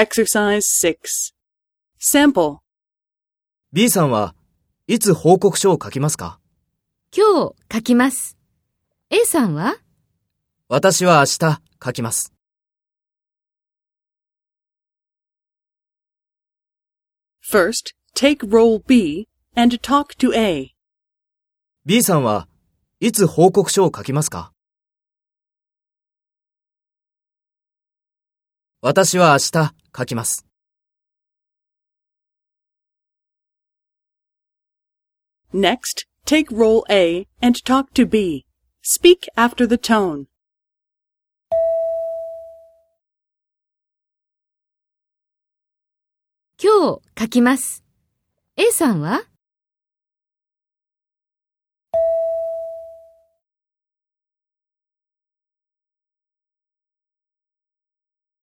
Exercise 6. Sample. B さんはいつ報告書を書きますか？今日書きます。A さんは？私は明日書きます。First, take role B and talk to A. B さんはいつ報告書を書きますか？私は明日書きます。Next, take role A and talk to B. Speak after the tone. 今日書きます。A さんは